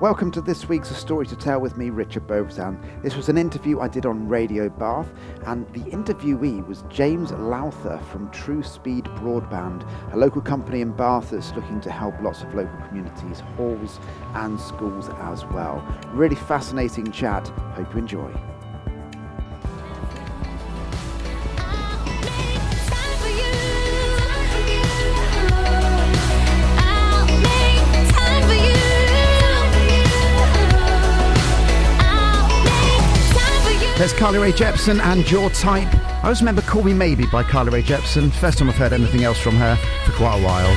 Welcome to this week's A Story to Tell with me, Richard Beauvoisin. This was an interview I did on Radio Bath, and the interviewee was James Lowther from TrueSpeed Broadband, a local company in Bath that's looking to help lots of local communities, halls, and schools as well. Really fascinating chat. Hope you enjoy. There's Carly Rae Jepsen and Your Type. I always remember Call Me Maybe by Carly Rae Jepsen. First time I've heard anything else from her for quite a while.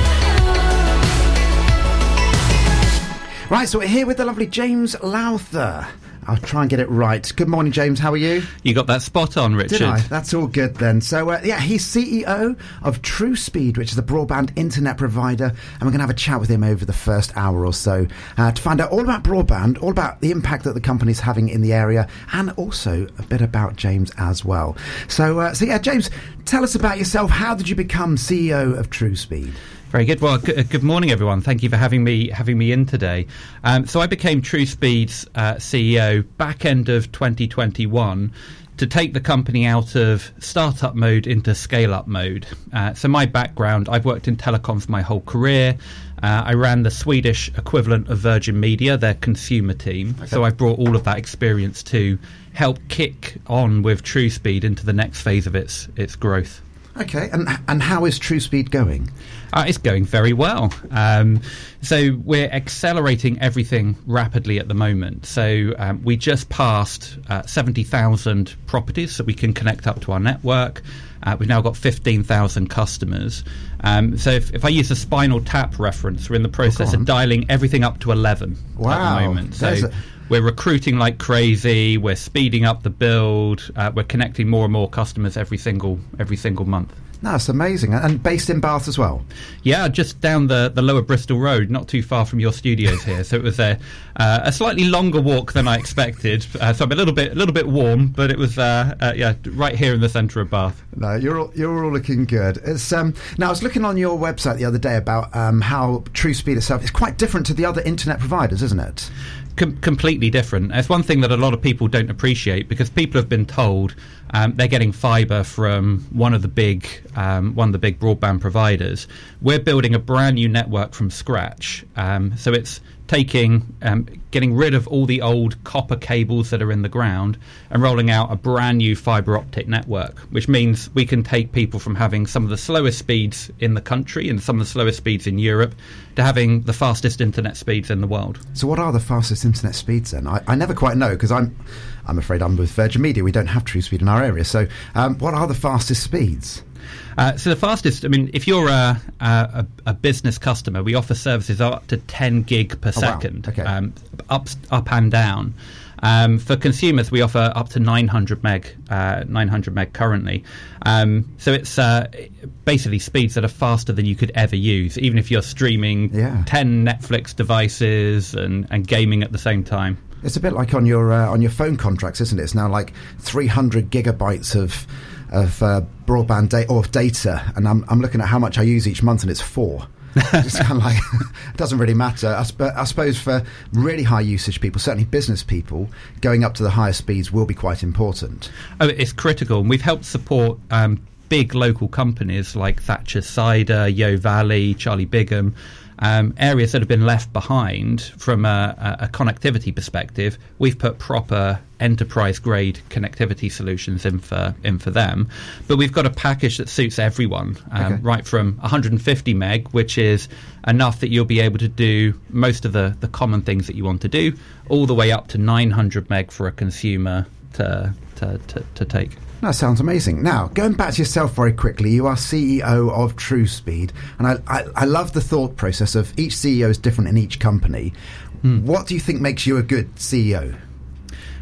Right, so we're here with the lovely James Lowther. I'll try and get it right. Good morning, James. How are you? You got that spot on, Richard. Did I? That's all good then. So, uh, yeah, he's CEO of TrueSpeed, which is a broadband internet provider, and we're going to have a chat with him over the first hour or so uh, to find out all about broadband, all about the impact that the company's having in the area, and also a bit about James as well. So, uh, so yeah, James, tell us about yourself. How did you become CEO of TrueSpeed? Very good. Well, g- good morning, everyone. Thank you for having me having me in today. Um, so I became TrueSpeed's uh, CEO back end of 2021 to take the company out of startup mode into scale up mode. Uh, so my background, I've worked in telecoms my whole career. Uh, I ran the Swedish equivalent of Virgin Media, their consumer team. Okay. So I've brought all of that experience to help kick on with TrueSpeed into the next phase of its its growth. Okay, and and how is TrueSpeed going? Uh, it's going very well. Um, so we're accelerating everything rapidly at the moment. So um, we just passed uh, 70,000 properties that we can connect up to our network. Uh, we've now got 15,000 customers. Um, so if, if, I use a spinal tap reference, we're in the process oh, of dialing everything up to 11 wow. at the moment. So we're recruiting like crazy. We're speeding up the build. Uh, we're connecting more and more customers every single every single month. That's amazing. And based in Bath as well? Yeah, just down the, the lower Bristol Road, not too far from your studios here. So it was a, uh, a slightly longer walk than I expected. Uh, so I'm a little bit a little bit warm, but it was uh, uh yeah right here in the centre of Bath. No, you're all, you're all looking good. It's, um, now I was looking on your website the other day about um, how TrueSpeed itself is quite different to the other internet providers, isn't it? Com- completely different. It's one thing that a lot of people don't appreciate because people have been told um, they're getting fibre from one of the big um, one of the big broadband providers. We're building a brand new network from scratch, um, so it's taking um, getting rid of all the old copper cables that are in the ground and rolling out a brand new fiber optic network which means we can take people from having some of the slowest speeds in the country and some of the slowest speeds in Europe to having the fastest internet speeds in the world. So what are the fastest internet speeds then? I, I never quite know because I'm I'm afraid I'm with Virgin Media we don't have TrueSpeed in our area so um, what are the fastest speeds uh, so the fastest, I mean, if you're a, a, a, business customer, we offer services up to 10 gig per oh, second, wow. okay. um, up up and down. Um, for consumers, we offer up to 900 meg, uh, 900 meg currently. Um, so it's uh, basically speeds that are faster than you could ever use, even if you're streaming yeah. 10 Netflix devices and, and gaming at the same time. It's a bit like on your uh, on your phone contracts, isn't it? It's now like 300 gigabytes of of uh, broadband data or of data, and I'm, I'm looking at how much I use each month, and it's four. it's kind of like it doesn't really matter. I, sp- I, suppose for really high usage people, certainly business people, going up to the higher speeds will be quite important. Oh, it's critical, and we've helped support. Um, big local companies like Thatcher Cider, Yeo Valley, Charlie Bigham, um, areas that have been left behind from a, a, connectivity perspective, we've put proper enterprise grade connectivity solutions in for in for them. But we've got a package that suits everyone, um, okay. right from 150 meg, which is enough that you'll be able to do most of the the common things that you want to do, all the way up to 900 meg for a consumer to to, to, to take. That sounds amazing. Now, going back to yourself very quickly, you are CEO of TrueSpeed, and I, I, I love the thought process of each CEO is different in each company. Mm. What do you think makes you a good CEO?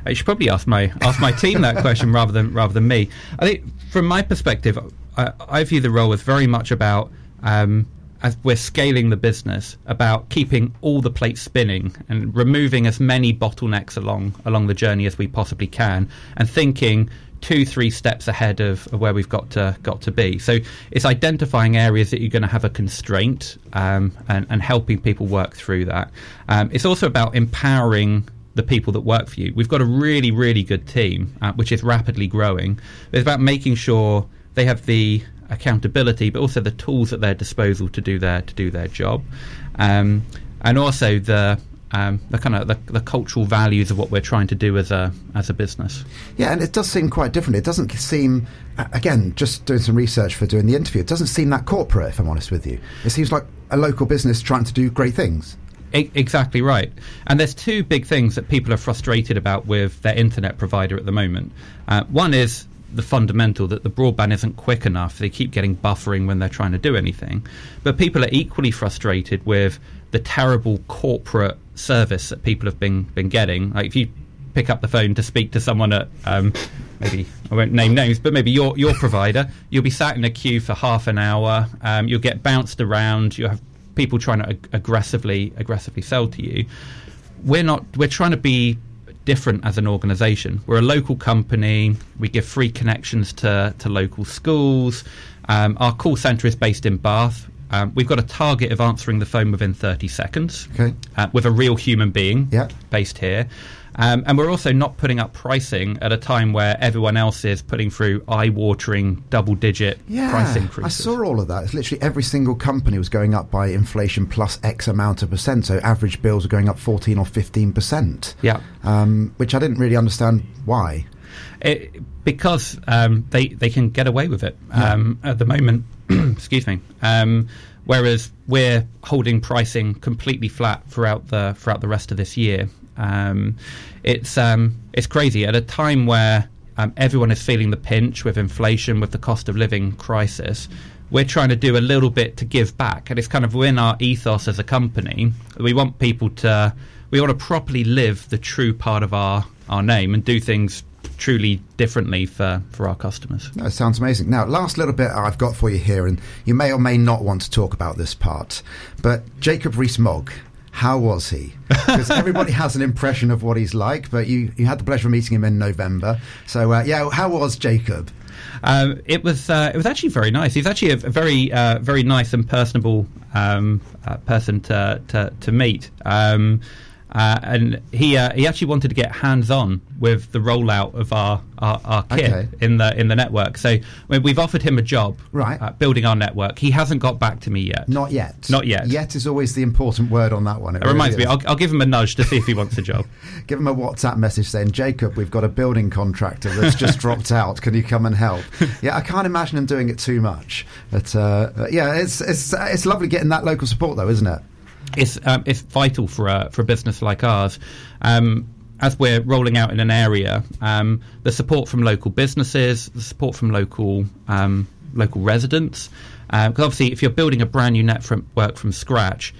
I should probably ask my ask my team that question rather than rather than me. I think, from my perspective, I, I view the role as very much about um, as we're scaling the business, about keeping all the plates spinning and removing as many bottlenecks along along the journey as we possibly can, and thinking two, three steps ahead of, of, where we've got to got to be. So it's identifying areas that you're going to have a constraint um, and, and, helping people work through that. Um, it's also about empowering the people that work for you. We've got a really, really good team, uh, which is rapidly growing. It's about making sure they have the accountability, but also the tools at their disposal to do their to do their job, um, and also the um, the kind of the, the, cultural values of what we're trying to do as a as a business. Yeah, and it does seem quite different. It doesn't seem, again, just doing some research for doing the interview. It doesn't seem that corporate, if I'm honest with you. It seems like a local business trying to do great things. exactly right. And there's two big things that people are frustrated about with their internet provider at the moment. Uh, one is the fundamental that the broadband isn't quick enough. They keep getting buffering when they're trying to do anything. But people are equally frustrated with the terrible corporate service that people have been been getting. Like if you pick up the phone to speak to someone at um, maybe I won't name names, but maybe your your provider, you'll be sat in a queue for half an hour. Um, you'll get bounced around. You have people trying to ag- aggressively aggressively sell to you. We're not. We're trying to be different as an organisation. We're a local company. We give free connections to to local schools. Um, our call centre is based in Bath. Um, we've got a target of answering the phone within 30 seconds okay. uh, with a real human being based here. Um, and we're also not putting up pricing at a time where everyone else is putting through eye-watering double-digit yeah, price increases. I saw all of that. It's literally every single company was going up by inflation plus X amount of percent. So average bills are going up 14 or 15 percent. Yeah, um, which I didn't really understand why. It, because um, they they can get away with it yeah. um, at the moment. excuse me. Um, whereas we're holding pricing completely flat throughout the throughout the rest of this year. Um, it's um, it's crazy at a time where um, everyone is feeling the pinch with inflation, with the cost of living crisis. We're trying to do a little bit to give back, and it's kind of within our ethos as a company. We want people to we want to properly live the true part of our our name and do things truly differently for, for our customers. That sounds amazing. Now, last little bit I've got for you here, and you may or may not want to talk about this part, but Jacob Rees-Mogg, how was he? Because everybody has an impression of what he's like, but you, you had the pleasure of meeting him in November. So, uh, yeah, how was Jacob? Um, it was uh, it was actually very nice. He's actually a, very uh, very nice and personable um, uh, person to to, to meet. Um, uh, and he uh, he actually wanted to get hands on with the rollout of our our, our kit okay. in the in the network. So we've offered him a job, right, uh, building our network. He hasn't got back to me yet. Not yet. Not yet. Yet is always the important word on that one. It, it really reminds is. me. I'll, I'll, give him a nudge to see if he wants a job. give him a WhatsApp message saying, "Jacob, we've got a building contractor that's just dropped out. Can you come and help?" Yeah, I can't imagine him doing it too much, but uh, yeah, it's it's it's lovely getting that local support though, isn't it? It's um, it's vital for a for a business like ours. Um, as we're rolling out in an area, um, the support from local businesses, the support from local um, local residents, because uh, obviously, if you're building a brand new network from scratch,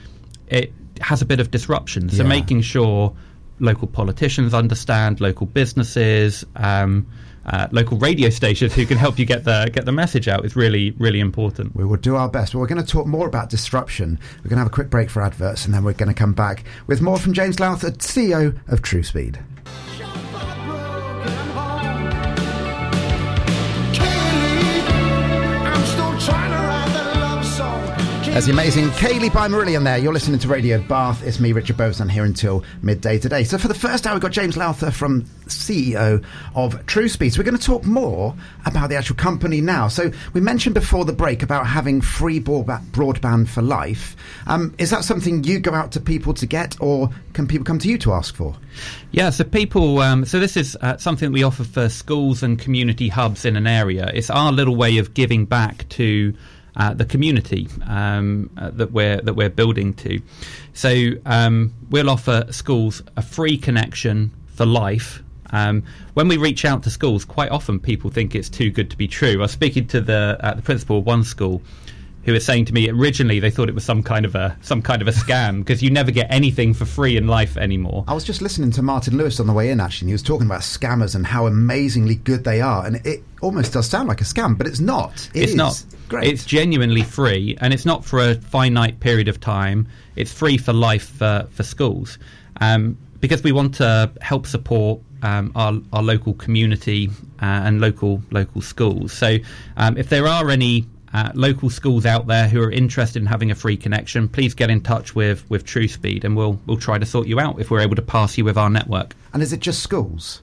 it has a bit of disruption. So, yeah. making sure local politicians understand, local businesses, um, uh, local radio stations who can help you get the get the message out is really really important. We will do our best. Well, we're going to talk more about disruption. We're going to have a quick break for adverts, and then we're going to come back with more from James Louth, CEO of TrueSpeed. There's the amazing Kayleigh by Marillion there. You're listening to Radio Bath. It's me, Richard Beauvoisin, here until midday today. So for the first hour, we've got James Lowther from CEO of TrueSpeed. So we're going to talk more about the actual company now. So we mentioned before the break about having free broadband for life. Um, is that something you go out to people to get, or can people come to you to ask for? Yeah, so people, um, so this is uh, something we offer for schools and community hubs in an area. It's our little way of giving back to uh, the community um, uh, that we're that we're building to. So um, we'll offer schools a free connection for life. Um, when we reach out to schools, quite often people think it's too good to be true. I was speaking to the uh, the principal of one school who are saying to me originally they thought it was some kind of a some kind of a scam because you never get anything for free in life anymore. I was just listening to Martin Lewis on the way in actually, and he was talking about scammers and how amazingly good they are, and it almost does sound like a scam, but it's not. It it's is. not. Great. It's genuinely free, and it's not for a finite period of time. It's free for life for, for schools, um, because we want to help support um, our, our local community uh, and local local schools. So, um, if there are any uh, local schools out there who are interested in having a free connection, please get in touch with with TrueSpeed, and we'll we'll try to sort you out if we're able to pass you with our network. And is it just schools?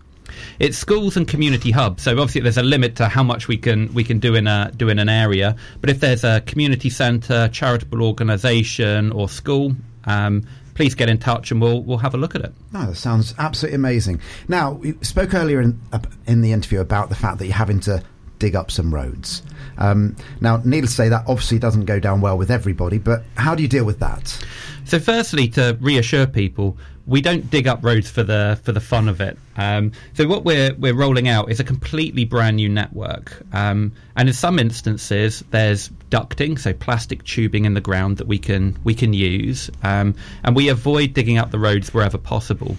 It's schools and community hubs. So obviously, there's a limit to how much we can we can do in a do in an area. But if there's a community centre, charitable organisation, or school, um, please get in touch and we'll we'll have a look at it. No, that sounds absolutely amazing. Now, we spoke earlier in in the interview about the fact that you're having to dig up some roads. Um, now, needless to say, that obviously doesn't go down well with everybody. But how do you deal with that? So, firstly, to reassure people, we don't dig up roads for the for the fun of it. Um, so what we're we're rolling out is a completely brand new network, um, and in some instances there's ducting, so plastic tubing in the ground that we can we can use, um, and we avoid digging up the roads wherever possible.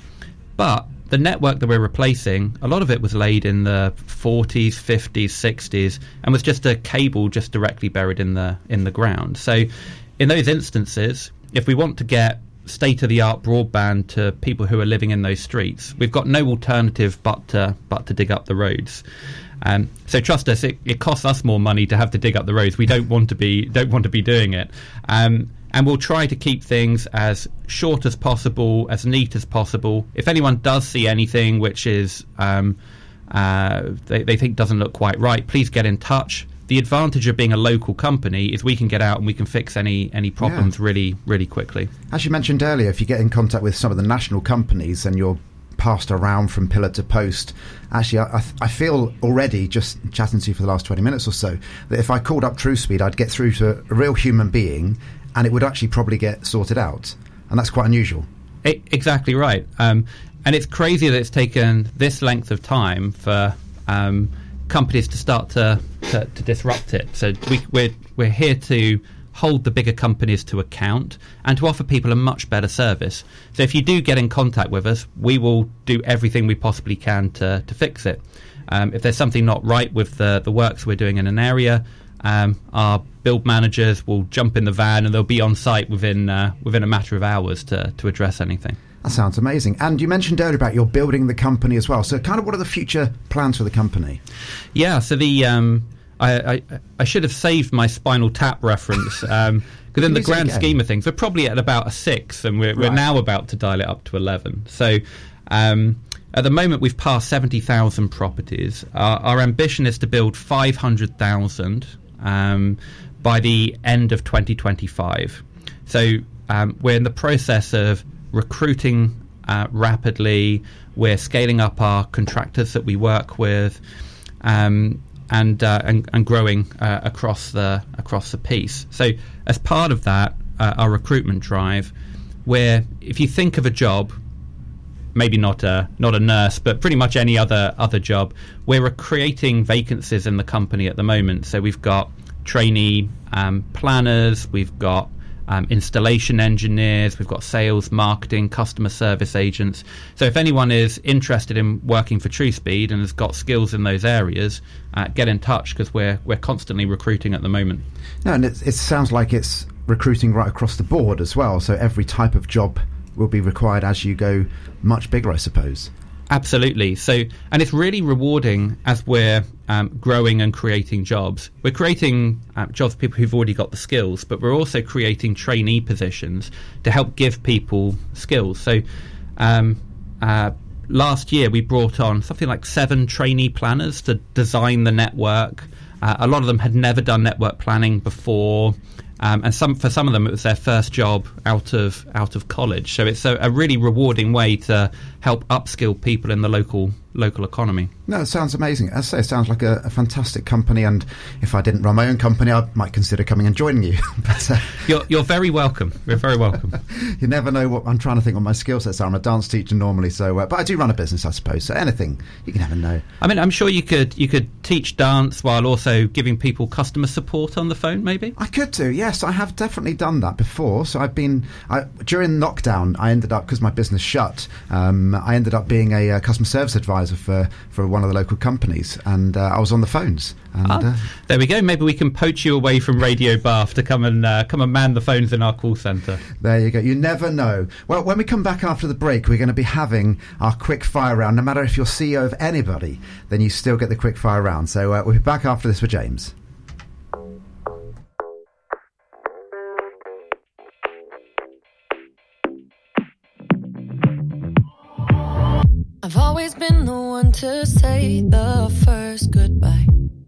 But the network that we're replacing, a lot of it was laid in the 40s, 50s, 60s, and was just a cable just directly buried in the in the ground. So, in those instances, if we want to get state of the art broadband to people who are living in those streets. We've got no alternative but to, but to dig up the roads. Um, so trust us, it, it, costs us more money to have to dig up the roads. We don't want to be don't want to be doing it, um, and we'll try to keep things as short as possible, as neat as possible. If anyone does see anything which is um, uh, they, they think doesn't look quite right, please get in touch the advantage of being a local company is we can get out and we can fix any any problems yeah. really really quickly. As you mentioned earlier, if you get in contact with some of the national companies and you're passed around from pillar to post. Actually, I, I, feel already just chatting to you for the last 20 minutes or so that if I called up TrueSpeed, I'd get through to a real human being and it would actually probably get sorted out. And that's quite unusual. It, exactly right. Um, and it's crazy that it's taken this length of time for. Um, companies to start to, to, to disrupt it. So we, we're, we're here to hold the bigger companies to account and to offer people a much better service. So if you do get in contact with us, we will do everything we possibly can to, to fix it. Um, if there's something not right with the, the works we're doing in an area, um, our build managers will jump in the van and they'll be on site within uh, within a matter of hours to, to address anything. That sounds amazing. And you mentioned earlier about you're building the company as well. So, kind of, what are the future plans for the company? Yeah. So the um, I, I, I should have saved my Spinal Tap reference. Um, because in the grand scheme of things, we're probably at about a six, and we're, right. we're now about to dial it up to 11. So um, at the moment, we've passed 70,000 properties. Our, our, ambition is to build 500,000 um, by the end of 2025. So um, we're in the process of recruiting uh, rapidly. We're scaling up our contractors that we work with, um, and, uh, and, and growing uh, across the across the piece. So as part of that, uh, our recruitment drive, where if you think of a job, maybe not a not a nurse, but pretty much any other other job, we're creating vacancies in the company at the moment. So we've got trainee um, planners, we've got um, installation engineers, we've got sales, marketing, customer service agents. So if anyone is interested in working for TrueSpeed and has got skills in those areas, uh, get in touch because we're we're constantly recruiting at the moment. No, and it, it sounds like it's recruiting right across the board as well. So every type of job will be required as you go much bigger, I suppose. Absolutely. So, and it's really rewarding as we're um, growing and creating jobs. We're creating uh, jobs for people who've already got the skills, but we're also creating trainee positions to help give people skills. So, um, uh, last year we brought on something like seven trainee planners to design the network. Uh, a lot of them had never done network planning before. Um, and some for some of them it was their first job out of out of college. So it's a, a, really rewarding way to help upskill people in the local local economy. No, it sounds amazing. As I say, it sounds like a, a, fantastic company. And if I didn't run my own company, I might consider coming and joining you. but uh, you're, you're very welcome. You're very welcome. you never know what I'm trying to think what my skill sets are. I'm a dance teacher normally, so uh, but I do run a business, I suppose. So anything you can never know. I mean, I'm sure you could you could teach dance while also giving people customer support on the phone. Maybe I could do. Yes, I have definitely done that before. So I've been I, during lockdown. I ended up because my business shut. Um, I ended up being a, a customer service advisor for for one of the local companies, and uh, I was on the phones. And, ah, uh, there we go. Maybe we can poach you away from Radio Bath to come and uh, come and man the phones in our call centre. There you go. You never know. Well, when we come back after the break, we're going to be having our quick fire round. No matter if you're CEO of anybody, then you still get the quick fire round. So uh, we'll be back after this with James. I've always been the one to say the first goodbye.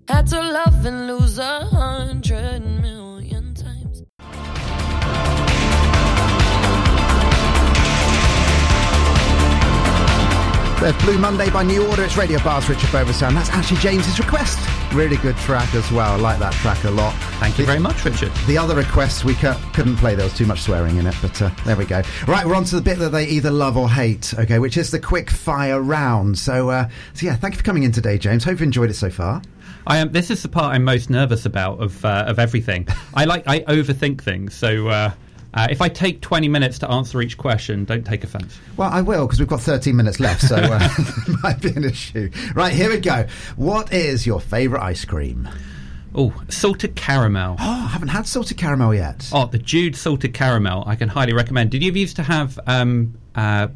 Had to love and lose a hundred There's Blue Monday by New Order. It's Radio Bath's Richard Beauvoisin. That's actually James's request. Really good track as well. I like that track a lot. Thank you very much, Richard. The other requests we couldn't play. There was too much swearing in it, but uh, there we go. Right, we're on to the bit that they either love or hate. Okay, which is the quick fire round. So, uh, so yeah, thank you for coming in today, James. Hope you've enjoyed it so far. I am. This is the part I'm most nervous about of uh, of everything. I like I overthink things. So uh, uh, if I take 20 minutes to answer each question, don't take offence. Well, I will because we've got 13 minutes left, so uh, might be an issue. Right, here we go. What is your favourite ice cream? Oh, salted caramel. Oh, I haven't had salted caramel yet. Oh, the Jude salted caramel. I can highly recommend. Did you ever used to have um, uh,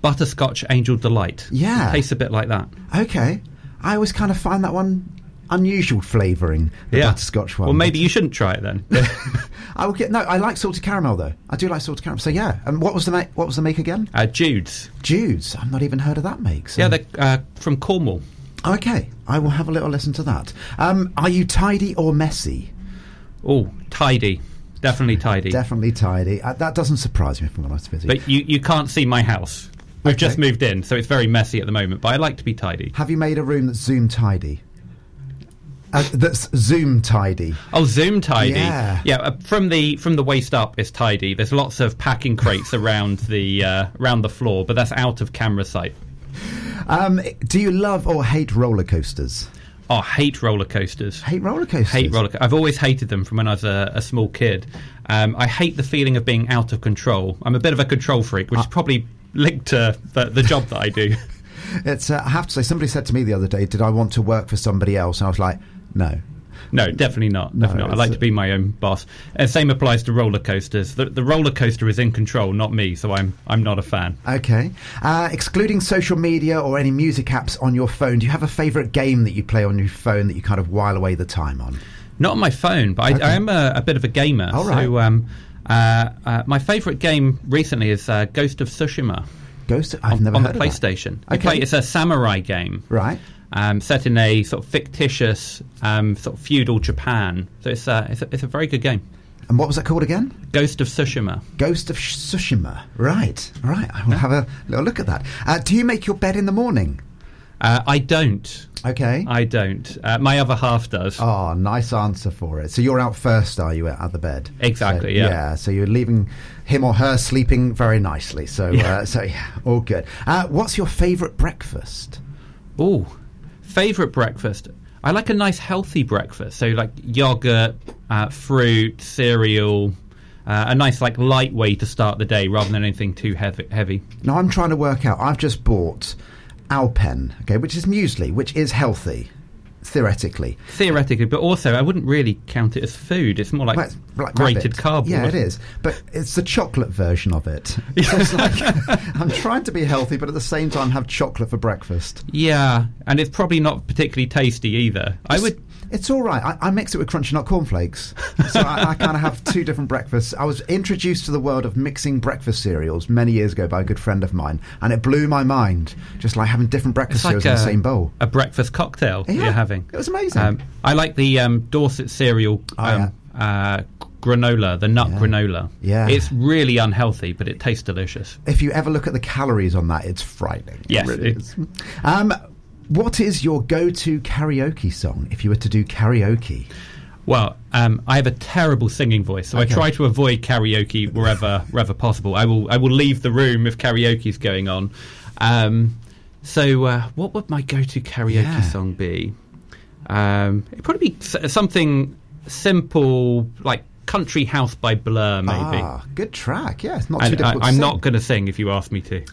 butterscotch angel delight? Yeah, it tastes a bit like that. Okay, I always kind of find that one unusual flavouring, the yeah. butterscotch one. Well, maybe you shouldn't try it then. I will get no. I like salted caramel though. I do like salted caramel. So yeah. And what was the make? What was the make again? Uh, Jude's. Jude's. I've not even heard of that make. So. Yeah, they're uh, from Cornwall. Okay, I will have a little listen to that. Um, are you tidy or messy? Oh, tidy. Definitely tidy. Definitely tidy. Uh, that doesn't surprise me from when I was busy. But you, you can't see my house. We've okay. just moved in, so it's very messy at the moment. But I like to be tidy. Have you made a room that's Zoom tidy? Uh, that's Zoom tidy. Oh, Zoom tidy. Yeah, yeah. Uh, from the from the waist up, it's tidy. There's lots of packing crates around the uh, around the floor, but that's out of camera sight. Um, do you love or hate roller coasters? Oh, hate roller coasters. Hate roller coasters. Hate roller. Co- I've always hated them from when I was a, a small kid. Um, I hate the feeling of being out of control. I'm a bit of a control freak, which uh, is probably linked to the, the job that I do. It's. Uh, I have to say, somebody said to me the other day, "Did I want to work for somebody else?" And I was like, "No." No, definitely not. Definitely no, not. I like to be my own boss. And same applies to roller coasters. The, the roller coaster is in control, not me. So I'm I'm not a fan. Okay. Uh, excluding social media or any music apps on your phone, do you have a favourite game that you play on your phone that you kind of while away the time on? Not on my phone, but okay. I, I, am a, a, bit of a gamer. All right. So um, uh, uh, my favourite game recently is uh, Ghost of Tsushima. Ghost. Of, I've on, never on the PlayStation. Okay. Play, it's a samurai game. Right um, set in a sort of fictitious um, sort of feudal Japan. So it's, uh, it's, a, it's a very good game. And what was that called again? Ghost of Tsushima. Ghost of Tsushima. Right, right. I will yeah. have a little look at that. Uh, do you make your bed in the morning? Uh, I don't. Okay. I don't. Uh, my other half does. Oh, nice answer for it. So you're out first, are you, at the bed? Exactly. So, yeah. Yeah. So you're leaving him or her sleeping very nicely. So, yeah. Uh, so yeah, all good. Uh, what's your favourite breakfast? Oh, favorite breakfast. I like a nice healthy breakfast. So like yogurt, uh, fruit, cereal, uh, a nice like light way to start the day rather than anything too heavy. heavy. Now I'm trying to work out. I've just bought Alpen, okay, which is muesli, which is healthy theoretically. Theoretically, but also I wouldn't really count it as food. It's more like, like grated rabbit. cardboard. Yeah, it is. But it's the chocolate version of it. So like, I'm trying to be healthy, but at the same time have chocolate for breakfast. Yeah, and it's probably not particularly tasty either. It's, I would it's all right. I, I mix it with crunchy nut cornflakes, so I, I kind of have two different breakfasts. I was introduced to the world of mixing breakfast cereals many years ago by a good friend of mine, and it blew my mind. Just like having different breakfast like cereals a, in the same bowl. A breakfast cocktail yeah, you're having. It was amazing. Um, I like the um, Dorset cereal. Oh, um, yeah. uh, granola, the nut yeah. granola. Yeah. It's really unhealthy, but it tastes delicious. If you ever look at the calories on that, it's frightening. Yes. It really it. Um, what is your go-to karaoke song if you were to do karaoke? Well, um, I have a terrible singing voice, so Okay. I try to avoid karaoke wherever wherever possible. I will I will leave the room if karaoke's going on. Um, so, uh, what would my go-to karaoke Yeah. song be? Um, it'd probably be something simple, like "Country House" by Blur, maybe. Ah, good track. Yeah, it's not I, too difficult. to am not going to sing if you ask me to.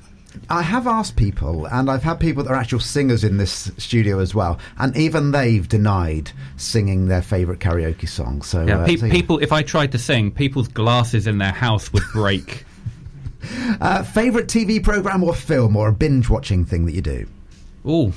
I have asked people, and I've had people that are actual singers in this studio as well, and even they've denied singing their favourite karaoke song. So, Yeah, uh, pe- so, yeah. people. If I tried to sing, people's glasses in their house would break. Uh, favourite TV program or film or a binge watching thing that you do? Oh,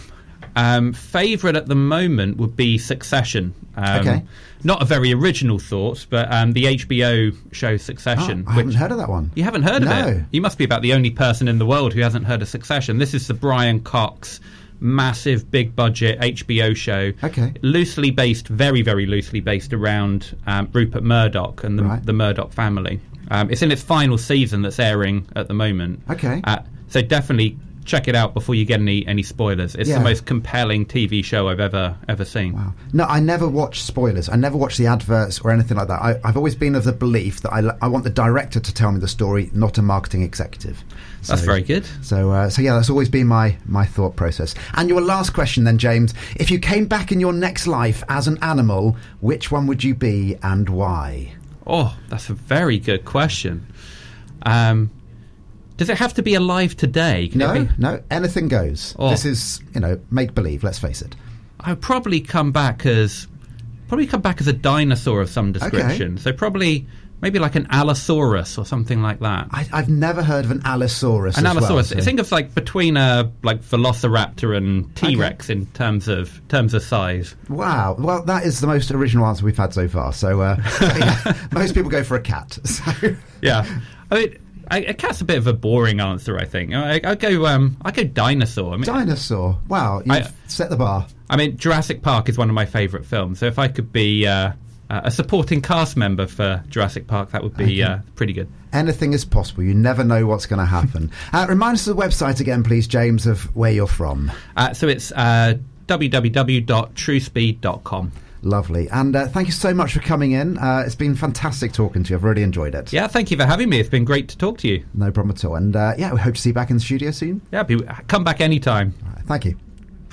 um, favorite at the moment would be Succession. Um, Okay. Not a very original thought, but um, the HBO show Succession. Oh, I haven't heard of that one. You haven't heard of No. it? You must be about the only person in the world who hasn't heard of Succession. This is the Brian Cox massive big budget HBO show. Okay. Loosely based, very, very loosely based around um, Rupert Murdoch and the, Right. the Murdoch family. Um, it's in its final season that's airing at the moment. Okay. Uh, so definitely check it out before you get any, any spoilers. It's Yeah. the most compelling TV show I've ever ever seen. Wow. No, I never watch spoilers. I never watch the adverts or anything like that. I, I've always been of the belief that I, I want the director to tell me the story, not a marketing executive. That's very good. So, uh, so yeah, that's always been my my thought process. And your last question, then, James: If you came back in your next life as an animal, which one would you be and why? Oh, that's a very good question. Um, does it have to be alive today? Can No, be- no, anything goes. Oh. This is, you know, make believe. Let's face it. I'd probably come back as probably come back as a dinosaur of some description. So probably maybe like an Allosaurus or something like that. I, I've never heard of an Allosaurus. An as well, Allosaurus. so- Think of like between a like Velociraptor and T Rex in terms of terms of size. Wow. Well, that is the most original answer we've had so far. So, uh, so, yeah, most people go for a cat. So, Yeah, I mean, I, a cat's a bit of a boring answer. I think I, I go um I go dinosaur. I mean, dinosaur. Wow, you've I- set the bar. I mean, Jurassic Park is one of my favourite films. So if I could be uh, a supporting cast member for Jurassic Park, that would be Okay. uh, pretty good. Anything is possible. You never know what's going to happen. uh, remind us of the website again, please, James, of where you're from. Uh, so it's uh, www.truespeed.com. Lovely. And uh, thank you so much for coming in. Uh, it's been fantastic talking to you. I've really enjoyed it. Yeah, thank you for having me. It's been great to talk to you. No problem at all. And uh, yeah, we hope to see you back in the studio soon. Yeah, be, come back anytime. Right, thank you.